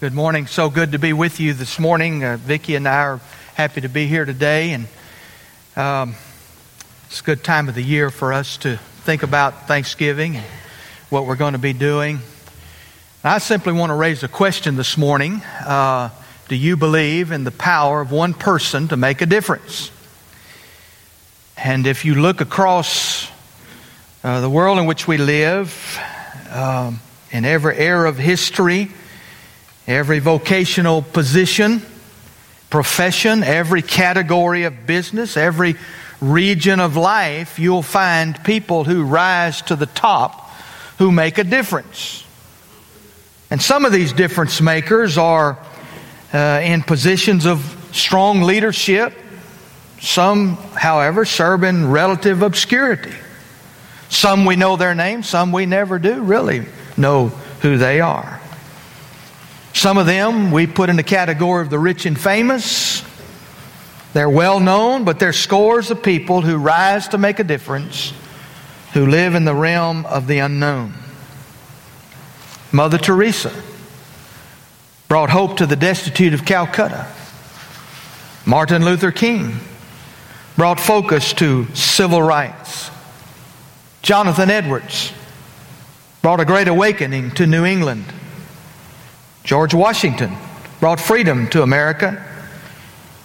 Good morning. So good to be with you this morning. Uh, Vicki and I are happy to be here today, and um, it's a good time of the year for us to think about Thanksgiving and what we're going to be doing. I simply want to raise a question this morning. Uh, do you believe in the power of one person to make a difference? And if you look across uh, the world in which we live, um, in every era of history, every vocational position, profession, every category of business, every region of life, you'll find people who rise to the top who make a difference. And some of these difference makers are uh, in positions of strong leadership. Some, however, serve in relative obscurity. Some we know their names, some we never do really know who they are. Some of them we put in the category of the rich and famous. They're well known, but they're scores of people who rise to make a difference, who live in the realm of the unknown. Mother Teresa brought hope to the destitute of Calcutta. Martin Luther King brought focus to civil rights. Jonathan Edwards brought a great awakening to New England. George Washington brought freedom to America.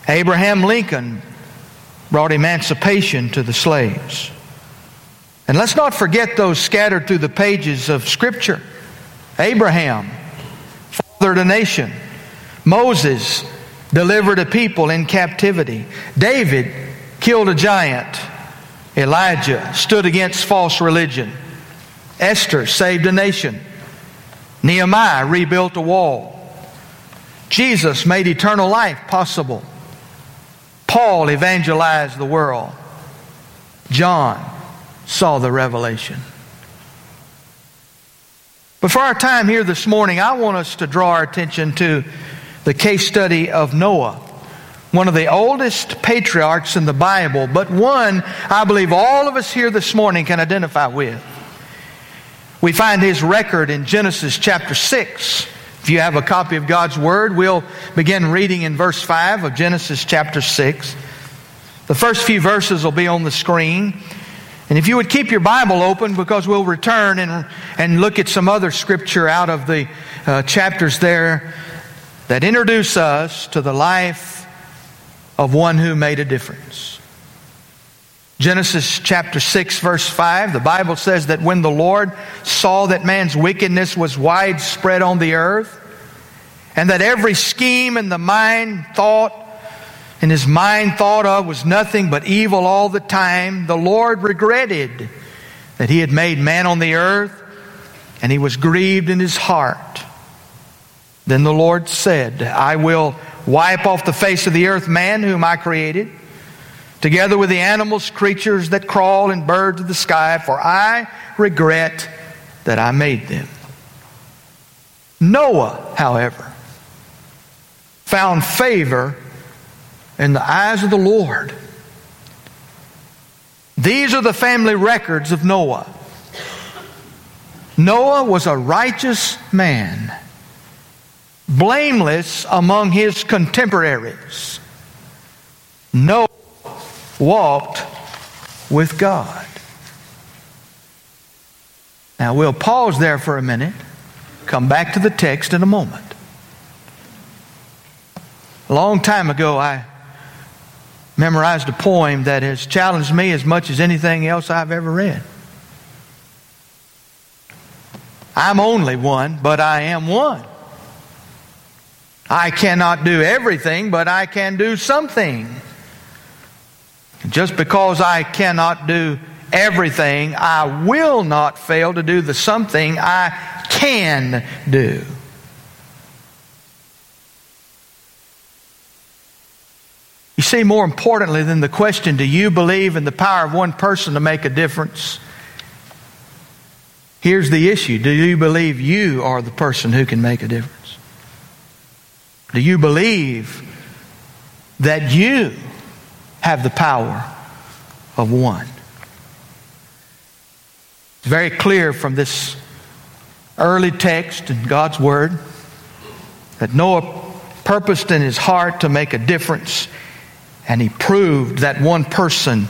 Abraham Lincoln brought emancipation to the slaves. And let's not forget those scattered through the pages of Scripture. Abraham fathered a nation. Moses delivered a people in captivity. David killed a giant. Elijah stood against false religion. Esther saved a nation. Nehemiah rebuilt a wall. Jesus made eternal life possible. Paul evangelized the world. John saw the revelation. But for our time here this morning, I want us to draw our attention to the case study of Noah, one of the oldest patriarchs in the Bible, but one I believe all of us here this morning can identify with. We find his record in Genesis chapter 6. If you have a copy of God's Word, we'll begin reading in verse 5 of Genesis chapter 6. The first few verses will be on the screen. And if you would keep your Bible open, because we'll return and, and look at some other scripture out of the uh, chapters there that introduce us to the life of one who made a difference. Genesis chapter 6, verse 5, the Bible says that when the Lord saw that man's wickedness was widespread on the earth, and that every scheme in the mind thought, in his mind thought of was nothing but evil all the time, the Lord regretted that he had made man on the earth, and he was grieved in his heart. Then the Lord said, I will wipe off the face of the earth man whom I created together with the animals, creatures that crawl, and birds of the sky, for I regret that I made them. Noah, however, found favor in the eyes of the Lord. These are the family records of Noah. Noah was a righteous man, blameless among his contemporaries. Noah walked with God. Now we'll pause there for a minute, come back to the text in a moment. A long time ago, I memorized a poem that has challenged me as much as anything else I've ever read. I'm only one, but I am one. I cannot do everything, but I can do something. Just because I cannot do everything, I will not fail to do the something I can do. You see, more importantly than the question, do you believe in the power of one person to make a difference? Here's the issue Do you believe you are the person who can make a difference? Do you believe that you have the power of one. It's very clear from this early text in God's Word that Noah purposed in his heart to make a difference, and he proved that one person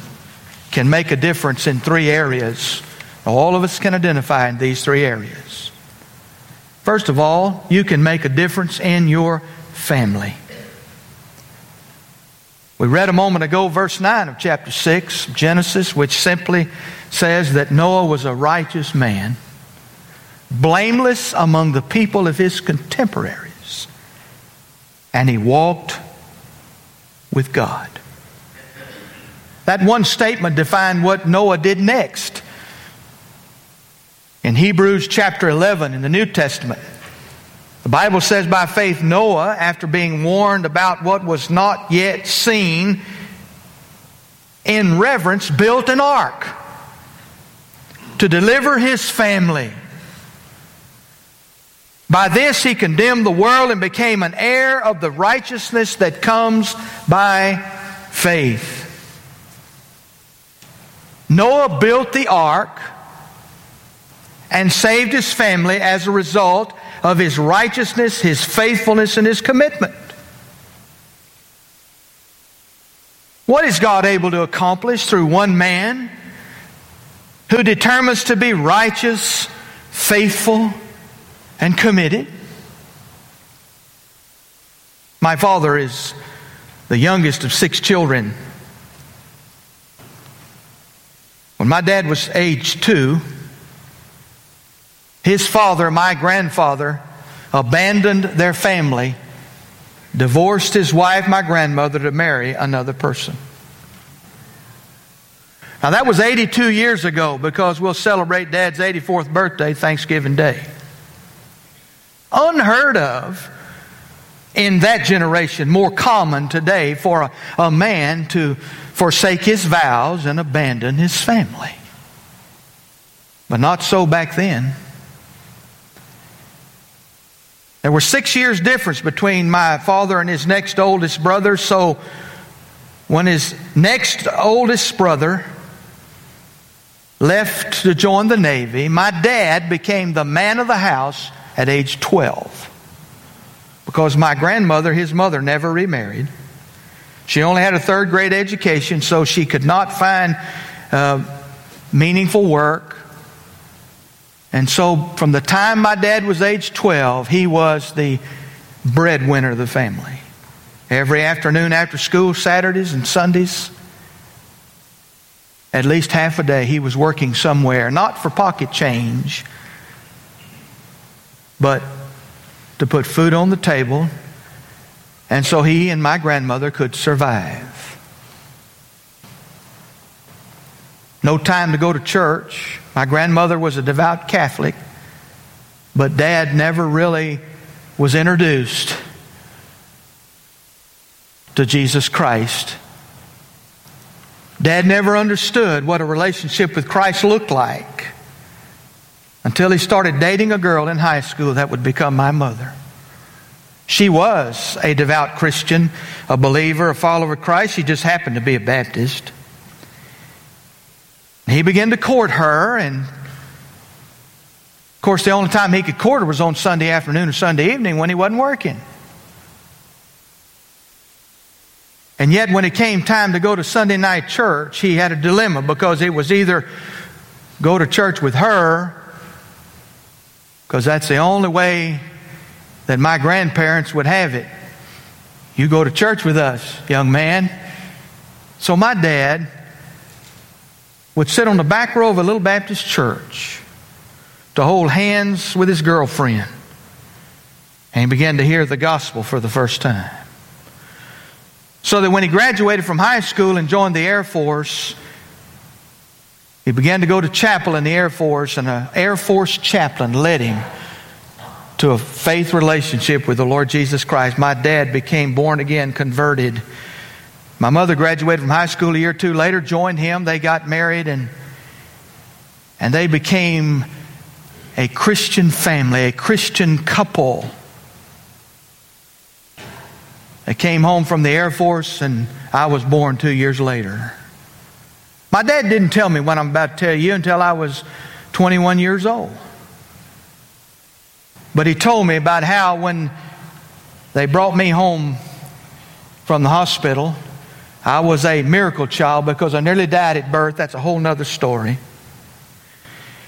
can make a difference in three areas. All of us can identify in these three areas. First of all, you can make a difference in your family. We read a moment ago verse 9 of chapter 6, Genesis, which simply says that Noah was a righteous man, blameless among the people of his contemporaries, and he walked with God. That one statement defined what Noah did next. In Hebrews chapter 11 in the New Testament, the Bible says by faith, Noah, after being warned about what was not yet seen, in reverence built an ark to deliver his family. By this he condemned the world and became an heir of the righteousness that comes by faith. Noah built the ark and saved his family as a result of his righteousness, his faithfulness, and his commitment. What is God able to accomplish through one man who determines to be righteous, faithful, and committed? My father is the youngest of six children. When my dad was age two, his father, my grandfather, abandoned their family, divorced his wife, my grandmother, to marry another person. Now, that was 82 years ago because we'll celebrate Dad's 84th birthday Thanksgiving Day. Unheard of in that generation, more common today for a, a man to forsake his vows and abandon his family. But not so back then. There were six years difference between my father and his next oldest brother. So when his next oldest brother left to join the Navy, my dad became the man of the house at age 12. Because my grandmother, his mother, never remarried. She only had a third grade education, so she could not find uh, meaningful work. And so, from the time my dad was age 12, he was the breadwinner of the family. Every afternoon after school, Saturdays and Sundays, at least half a day, he was working somewhere, not for pocket change, but to put food on the table, and so he and my grandmother could survive. No time to go to church. My grandmother was a devout Catholic, but dad never really was introduced to Jesus Christ. Dad never understood what a relationship with Christ looked like until he started dating a girl in high school that would become my mother. She was a devout Christian, a believer, a follower of Christ. She just happened to be a Baptist. He began to court her, and of course, the only time he could court her was on Sunday afternoon or Sunday evening when he wasn't working. And yet, when it came time to go to Sunday night church, he had a dilemma because it was either go to church with her, because that's the only way that my grandparents would have it. You go to church with us, young man. So, my dad would sit on the back row of a little Baptist church to hold hands with his girlfriend. And he began to hear the gospel for the first time. So that when he graduated from high school and joined the Air Force, he began to go to chapel in the Air Force, and an Air Force chaplain led him to a faith relationship with the Lord Jesus Christ. My dad became born again, converted my mother graduated from high school a year or two later, joined him. They got married and, and they became a Christian family, a Christian couple. They came home from the Air Force, and I was born two years later. My dad didn't tell me what I'm about to tell you until I was 21 years old. But he told me about how when They brought me home from the hospital. I was a miracle child because I nearly died at birth. That's a whole nother story.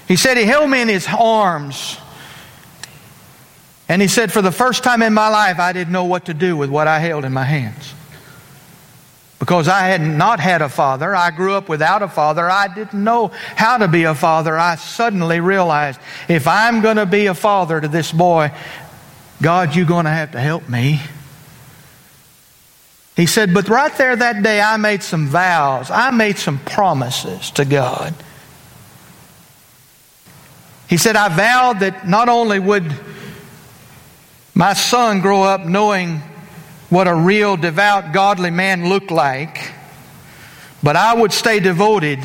He said he held me in his arms. And he said, For the first time in my life, I didn't know what to do with what I held in my hands. Because I had not had a father, I grew up without a father, I didn't know how to be a father. I suddenly realized if I'm going to be a father to this boy, God, you're going to have to help me. He said, But right there that day, I made some vows, I made some promises to God. He said, I vowed that not only would my son grow up knowing what a real devout, godly man looked like, but I would stay devoted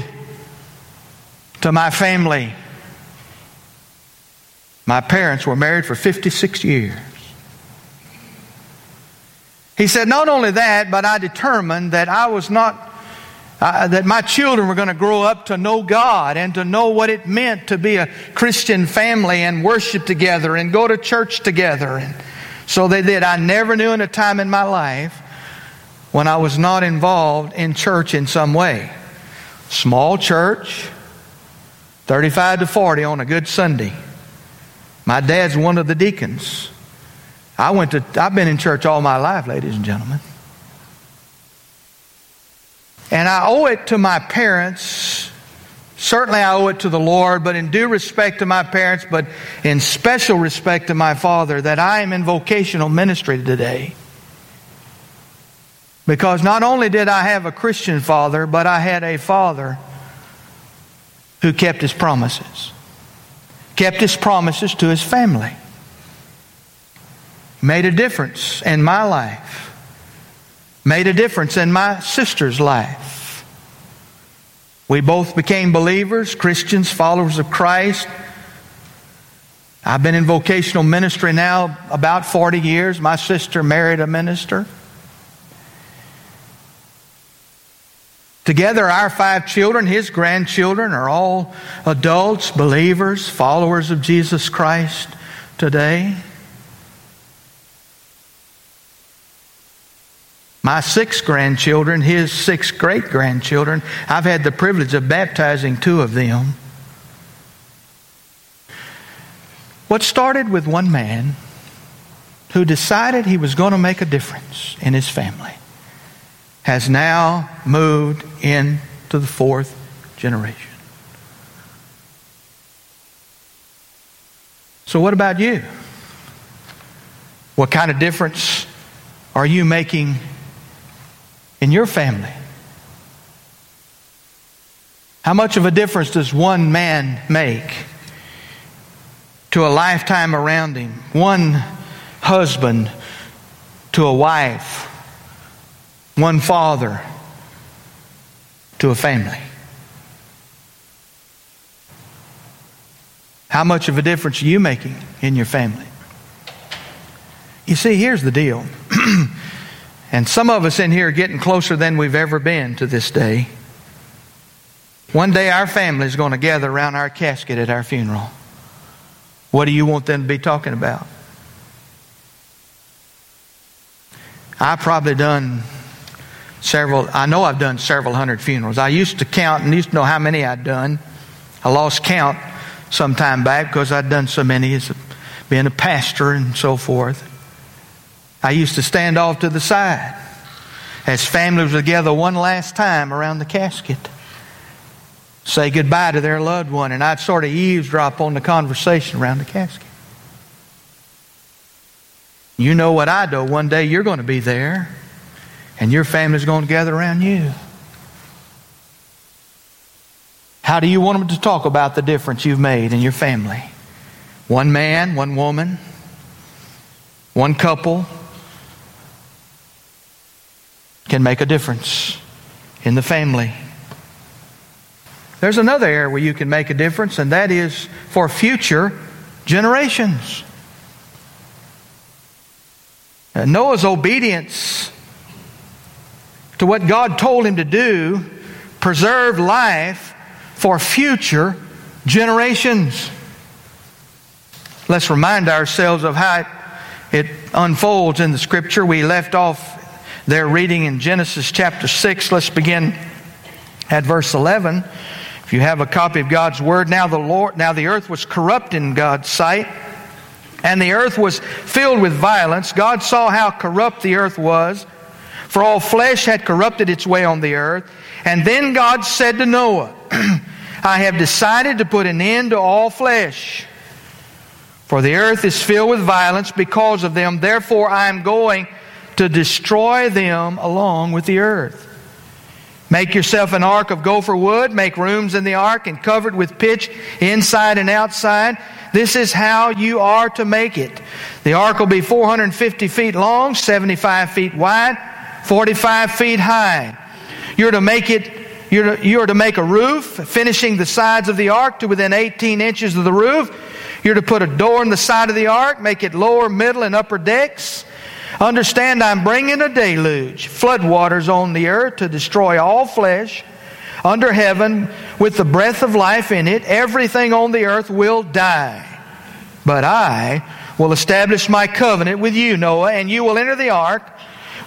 to my family. My parents were married for 56 years. He said, Not only that, but I determined that I was not uh, that my children were going to grow up to know God and to know what it meant to be a Christian family and worship together and go to church together. And so they did. I never knew in a time in my life when I was not involved in church in some way. Small church, 35 to 40 on a good Sunday. My dad's one of the deacons. I went to, I've been in church all my life, ladies and gentlemen. And I owe it to my parents. Certainly, I owe it to the Lord, but in due respect to my parents, but in special respect to my father, that I am in vocational ministry today. Because not only did I have a Christian father, but I had a father who kept his promises, kept his promises to his family, made a difference in my life made a difference in my sister's life. We both became believers, Christians, followers of Christ. I've been in vocational ministry now about 40 years. My sister married a minister. Together, our five children, his grandchildren, are all adults, believers, followers of Jesus Christ today. My six grandchildren, his six great grandchildren, I've had the privilege of baptizing two of them. What started with one man who decided he was going to make a difference in his family has now moved into the fourth generation. So, what about you? What kind of difference are you making in your family? How much of a difference does one man make to a lifetime around him? One husband to a wife, one father to a family. How much of a difference are you making in your family? You see, here's the deal. And some of us in here are getting closer than we've ever been to this day. One day our family is going to gather around our casket at our funeral. What do you want them to be talking about? I've probably done several, I know I've done several hundred funerals. I used to count and used to know how many I'd done. I lost count some time back because I'd done so many as being a pastor and so forth. I used to stand off to the side as families were together one last time around the casket, say goodbye to their loved one, and I'd sort of eavesdrop on the conversation around the casket. You know what I do. One day you're going to be there, and your family's going to gather around you. How do you want them to talk about the difference you've made in your family? One man, one woman, one couple, can make a difference in the family. There's another area where you can make a difference, and that is for future generations. Noah's obedience to what God told him to do preserved life for future generations. Let's remind ourselves of how it it unfolds in the scripture. We left off there reading in Genesis chapter 6. Let's begin at verse 11. If you have a copy of God's word, now the Lord, now the earth was corrupt in God's sight, and the earth was filled with violence. God saw how corrupt the earth was, for all flesh had corrupted its way on the earth. And then God said to Noah, I have decided to put an end to all flesh. For the earth is filled with violence because of them. Therefore, I am going to destroy them along with the earth. Make yourself an ark of gopher wood, make rooms in the ark and cover it with pitch inside and outside. This is how you are to make it. The ark will be 450 feet long, 75 feet wide, 45 feet high. You're to make it, you're to, you're to make a roof, finishing the sides of the ark to within 18 inches of the roof. You're to put a door in the side of the ark, make it lower, middle, and upper decks. Understand, I'm bringing a deluge, floodwaters on the earth to destroy all flesh under heaven with the breath of life in it. Everything on the earth will die. But I will establish my covenant with you, Noah, and you will enter the ark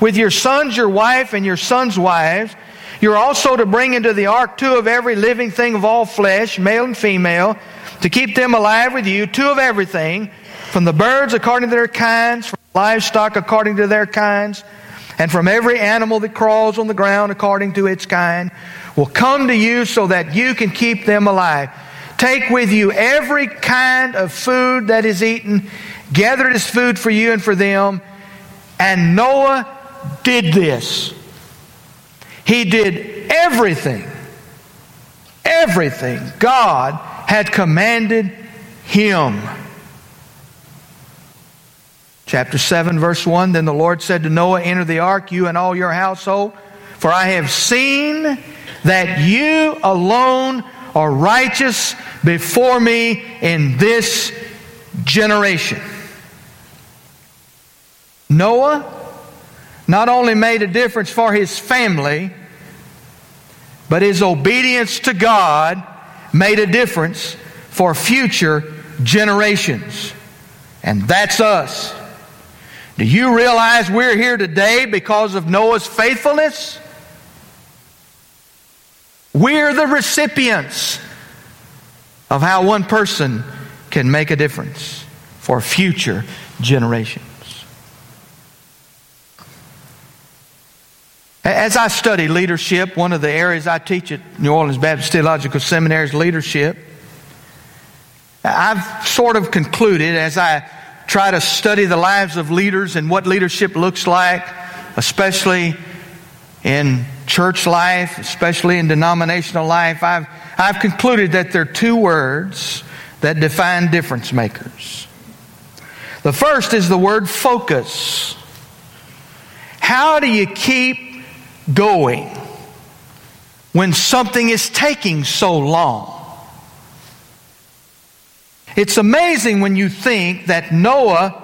with your sons, your wife, and your sons' wives. You're also to bring into the ark two of every living thing of all flesh, male and female, to keep them alive with you, two of everything, from the birds according to their kinds, livestock according to their kinds, and from every animal that crawls on the ground according to its kind, will come to you so that you can keep them alive. Take with you every kind of food that is eaten, gather it as food for you and for them. And Noah did this. He did everything, everything God had commanded him. Chapter 7, verse 1 Then the Lord said to Noah, Enter the ark, you and all your household, for I have seen that you alone are righteous before me in this generation. Noah not only made a difference for his family, but his obedience to God made a difference for future generations. And that's us. Do you realize we're here today because of Noah's faithfulness? We're the recipients of how one person can make a difference for future generations. As I study leadership, one of the areas I teach at New Orleans Baptist Theological Seminary is leadership. I've sort of concluded as I try to study the lives of leaders and what leadership looks like, especially in church life, especially in denominational life, I've, I've concluded that there are two words that define difference makers. The first is the word focus. How do you keep going when something is taking so long? It's amazing when you think that Noah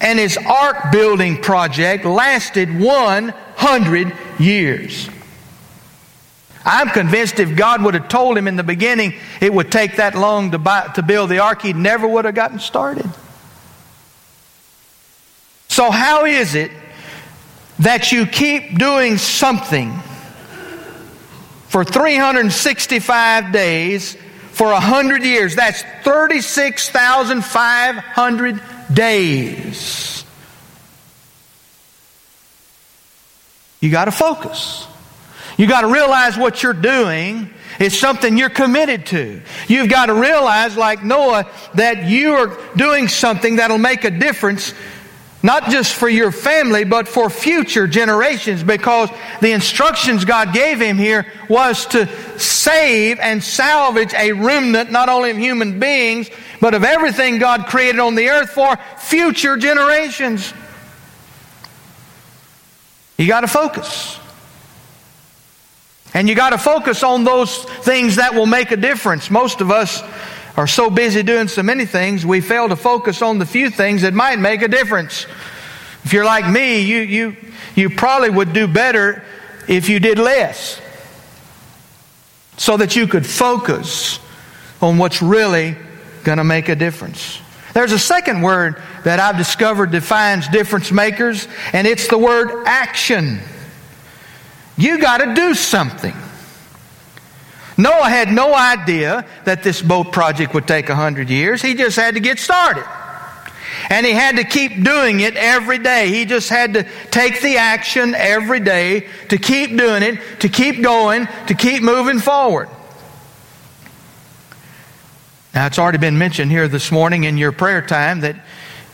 and his ark building project lasted 100 years. I'm convinced if God would have told him in the beginning it would take that long to, buy, to build the ark, he never would have gotten started. So, how is it that you keep doing something for 365 days for a hundred years. That's 36,500 days. You got to focus. You got to realize what you're doing is something you're committed to. You've got to realize, like Noah, that you are doing something that'll make a difference not just for your family, but for future generations, because the instructions God gave him here was to save and salvage a remnant, not only of human beings, but of everything God created on the earth for future generations. You got to focus. And you got to focus on those things that will make a difference. Most of us are so busy doing so many things, we fail to focus on the few things that might make a difference. If you're like me, you, you, you probably would do better if you did less so that you could focus on what's really going to make a difference. There's a second word that I've discovered defines difference makers, and it's the word action. You got to do something. Noah had no idea that this boat project would take a hundred years. He just had to get started. And he had to keep doing it every day. He just had to take the action every day to keep doing it, to keep going, to keep moving forward. Now, it's already been mentioned here this morning in your prayer time that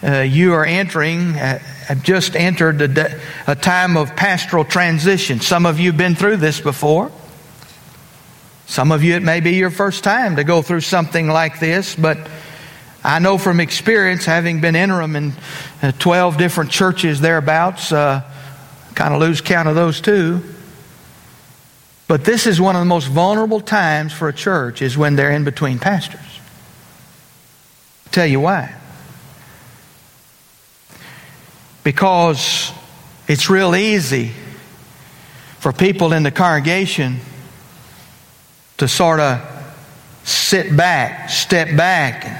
uh, you are entering, uh, have just entered a, a time of pastoral transition. Some of you have been through this before. Some of you, it may be your first time to go through something like this, but I know from experience, having been interim in uh, 12 different churches thereabouts, uh, kind of lose count of those too. But this is one of the most vulnerable times for a church is when they're in between pastors. I'll Tell you why. Because it's real easy for people in the congregation to sort of sit back, step back, and,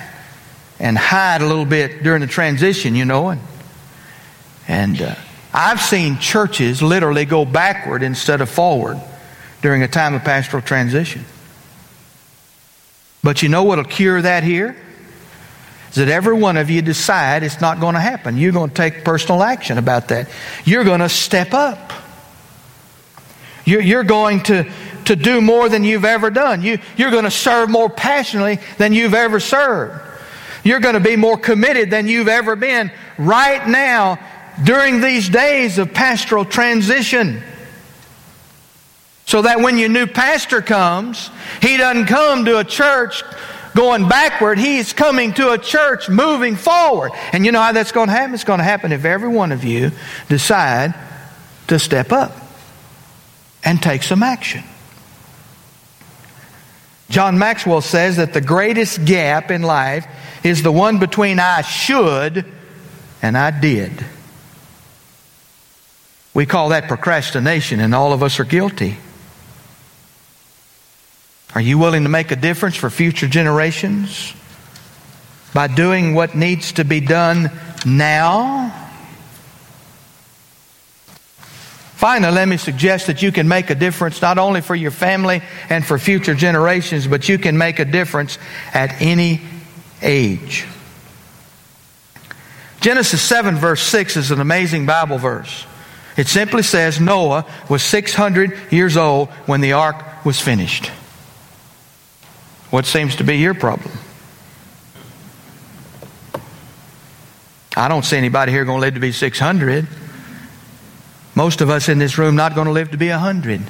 and, hide a little bit during the transition, you know. And, and uh, I've seen churches literally go backward instead of forward during a time of pastoral transition. But you know what'll cure that here? Is that every one of you decide it's not going to happen. You're going to take personal action about that. You're going to step up. You're, you're going to, to do more than you've ever done. You, you're going to serve more passionately than you've ever served. You're going to be more committed than you've ever been right now during these days of pastoral transition. So that when your new pastor comes, he doesn't come to a church going backward. He's coming to a church moving forward. And you know how that's going to happen? It's going to happen if every one of you decide to step up and take some action. John Maxwell says that the greatest gap in life is the one between I should and I did. We call that procrastination, and all of us are guilty. Are you willing to make a difference for future generations by doing what needs to be done now? Finally, let me suggest that you can make a difference not only for your family and for future generations, but you can make a difference at any age. Genesis 7, verse 6 is an amazing Bible verse. It simply says Noah was 600 years old when the ark was finished. What seems to be your problem? I don't see anybody here going to live to be 600. Most of us in this room not going to live to be 100. In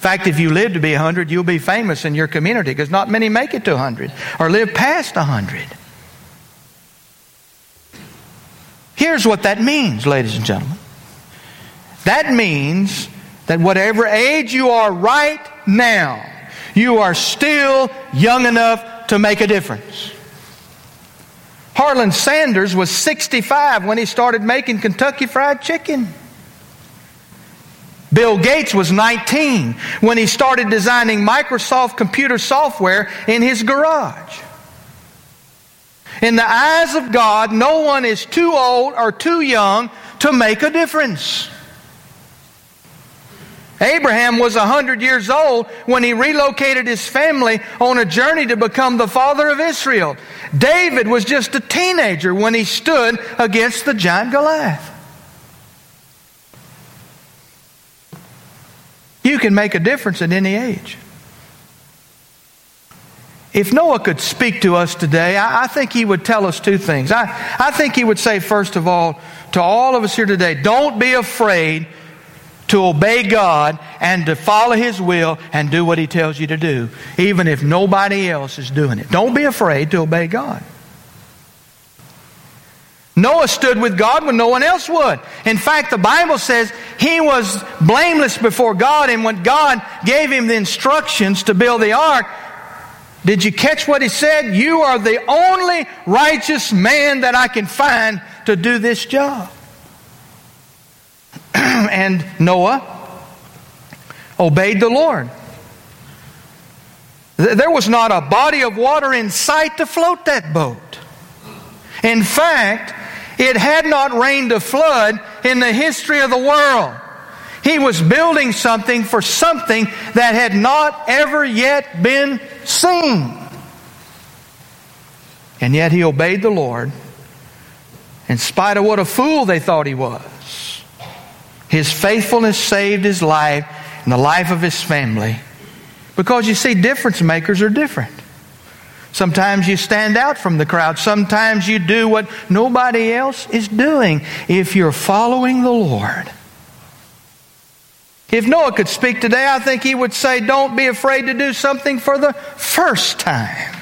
fact, if you live to be 100, you'll be famous in your community because not many make it to 100 or live past 100. Here's what that means, ladies and gentlemen. That means that whatever age you are right now, you are still young enough to make a difference. Harlan Sanders was 65 when he started making Kentucky Fried Chicken. Bill Gates was 19 when he started designing Microsoft computer software in his garage. In the eyes of God, no one is too old or too young to make a difference. Abraham was 100 years old when he relocated his family on a journey to become the father of Israel. David was just a teenager when he stood against the giant Goliath. You can make a difference at any age. If Noah could speak to us today, I, I, think he would tell us two things. I, I think he would say, first of all, to all of us here today, don't be afraid to obey God and to follow His will and do what He tells you to do, even if nobody else is doing it. Don't be afraid to obey God. Noah stood with God when no one else would. In fact, the Bible says he was blameless before God, and when God gave him the instructions to build the ark, did you catch what he said? You are the only righteous man that I can find to do this job. and Noah obeyed the Lord. There was not a body of water in sight to float that boat. In fact, it had not rained a flood in the history of the world. He was building something for something that had not ever yet been seen. And yet he obeyed the Lord in spite of what a fool they thought he was. His faithfulness saved his life and the life of his family. Because you see, difference makers are different. Sometimes you stand out from the crowd. Sometimes you do what nobody else is doing if you're following the Lord. If Noah could speak today, I think he would say, Don't be afraid to do something for the first time.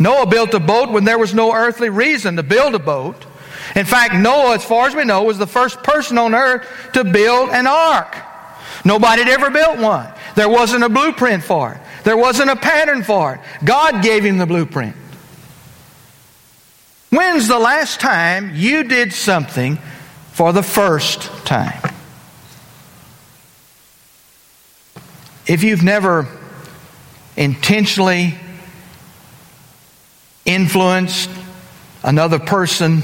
Noah built a boat when there was no earthly reason to build a boat. In fact, Noah, as far as we know, was the first person on earth to build an ark. Nobody had ever built one. There wasn't a blueprint for it. There wasn't a pattern for it. God gave him the blueprint. When's the last time you did something for the first time? If you've never intentionally influenced another person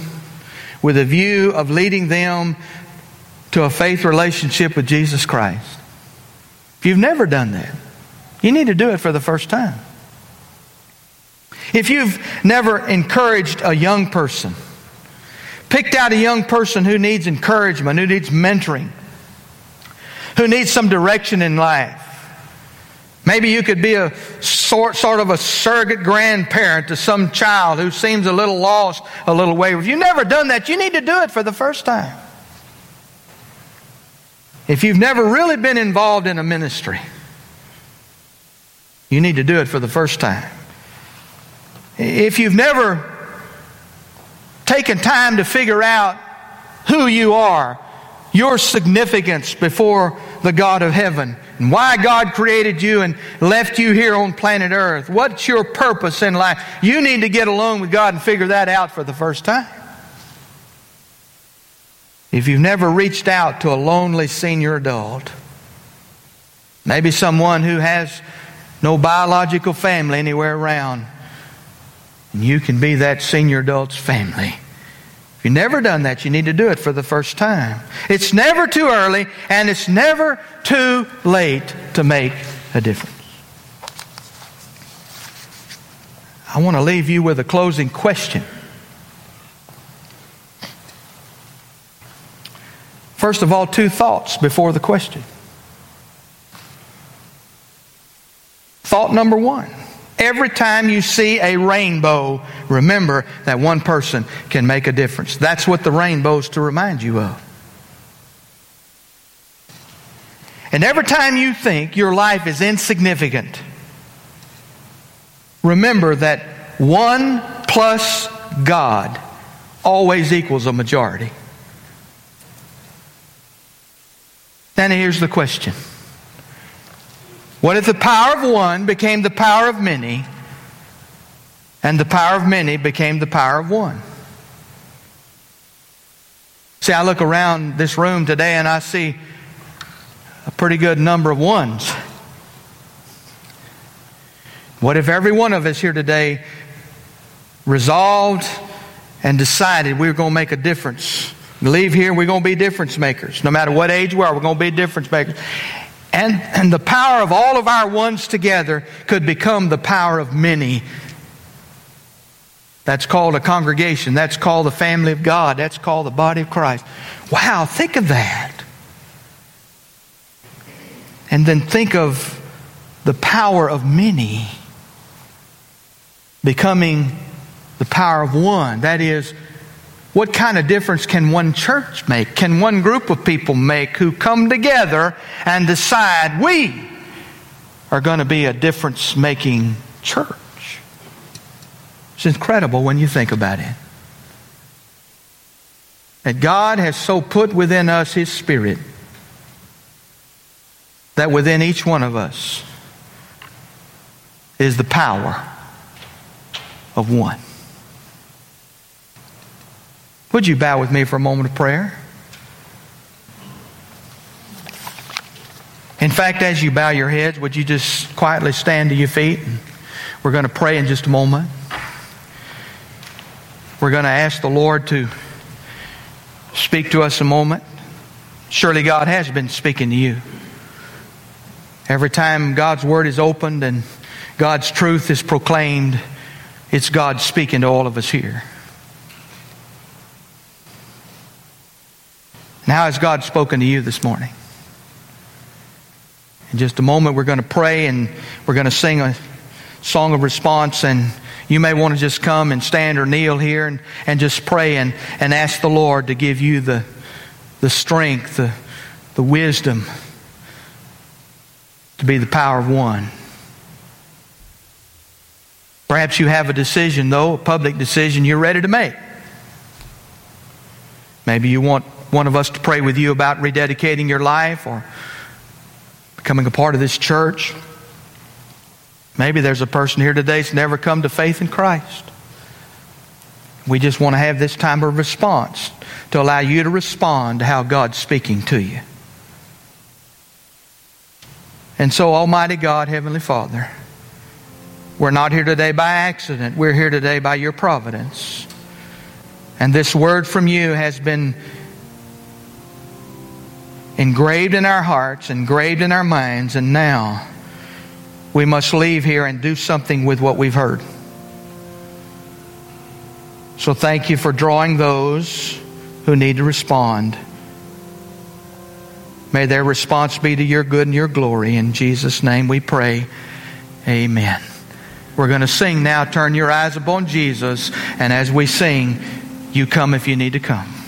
with a view of leading them to a faith relationship with Jesus Christ, if you've never done that, you need to do it for the first time. If you've never encouraged a young person, picked out a young person who needs encouragement, who needs mentoring, who needs some direction in life, Maybe you could be a sort, sort of a surrogate grandparent to some child who seems a little lost, a little wayward. If you've never done that, you need to do it for the first time. If you've never really been involved in a ministry, you need to do it for the first time. If you've never taken time to figure out who you are, your significance before the God of heaven, and why God created you and left you here on planet Earth, what's your purpose in life, you need to get alone with God and figure that out for the first time. If you've never reached out to a lonely senior adult, maybe someone who has no biological family anywhere around. And you can be that senior adult's family. If you've never done that, you need to do it for the first time. It's never too early and it's never too late to make a difference. I want to leave you with a closing question. First of all, two thoughts before the question. Thought number one every time you see a rainbow, remember that one person can make a difference. That's what the rainbow's to remind you of. And every time you think your life is insignificant, remember that one plus God always equals a majority. Then here's the question. What if the power of one became the power of many, and the power of many became the power of one? See, I look around this room today and I see a pretty good number of ones. What if every one of us here today resolved and decided we were going to make a difference? leave here, we're going to be difference makers. No matter what age we are, we're going to be difference makers. And, and the power of all of our ones together could become the power of many. That's called a congregation. That's called the family of God. That's called the body of Christ. Wow, think of that. And then think of the power of many becoming the power of one. That is, what kind of difference can one church make? Can one group of people make who come together and decide we are going to be a difference making church? It's incredible when you think about it. That God has so put within us His Spirit that within each one of us is the power of one. Would you bow with me for a moment of prayer? In fact, as you bow your heads, would you just quietly stand to your feet? We're going to pray in just a moment. We're going to ask the Lord to speak to us a moment. Surely God has been speaking to you. Every time God's Word is opened and God's truth is proclaimed, it's God speaking to all of us here. Now, has God spoken to you this morning? In just a moment, we're going to pray and we're going to sing a song of response. And you may want to just come and stand or kneel here and, and just pray and, and ask the Lord to give you the, the strength, the, the wisdom to be the power of one. Perhaps you have a decision, though, a public decision you're ready to make. Maybe you want one of us to pray with you about rededicating your life or becoming a part of this church. Maybe there's a person here today that's never come to faith in Christ. We just want to have this time of response to allow you to respond to how God's speaking to you. And so, Almighty God, Heavenly Father, we're not here today by accident. We're here today by your providence. And this word from you has been engraved in our hearts, engraved in our minds, and now we must leave here and do something with what we've heard. So thank you for drawing those who need to respond. May their response be to your good and your glory. In Jesus' name we pray. Amen. We're going to sing now. Turn your eyes upon Jesus. And as we sing, you come if you need to come.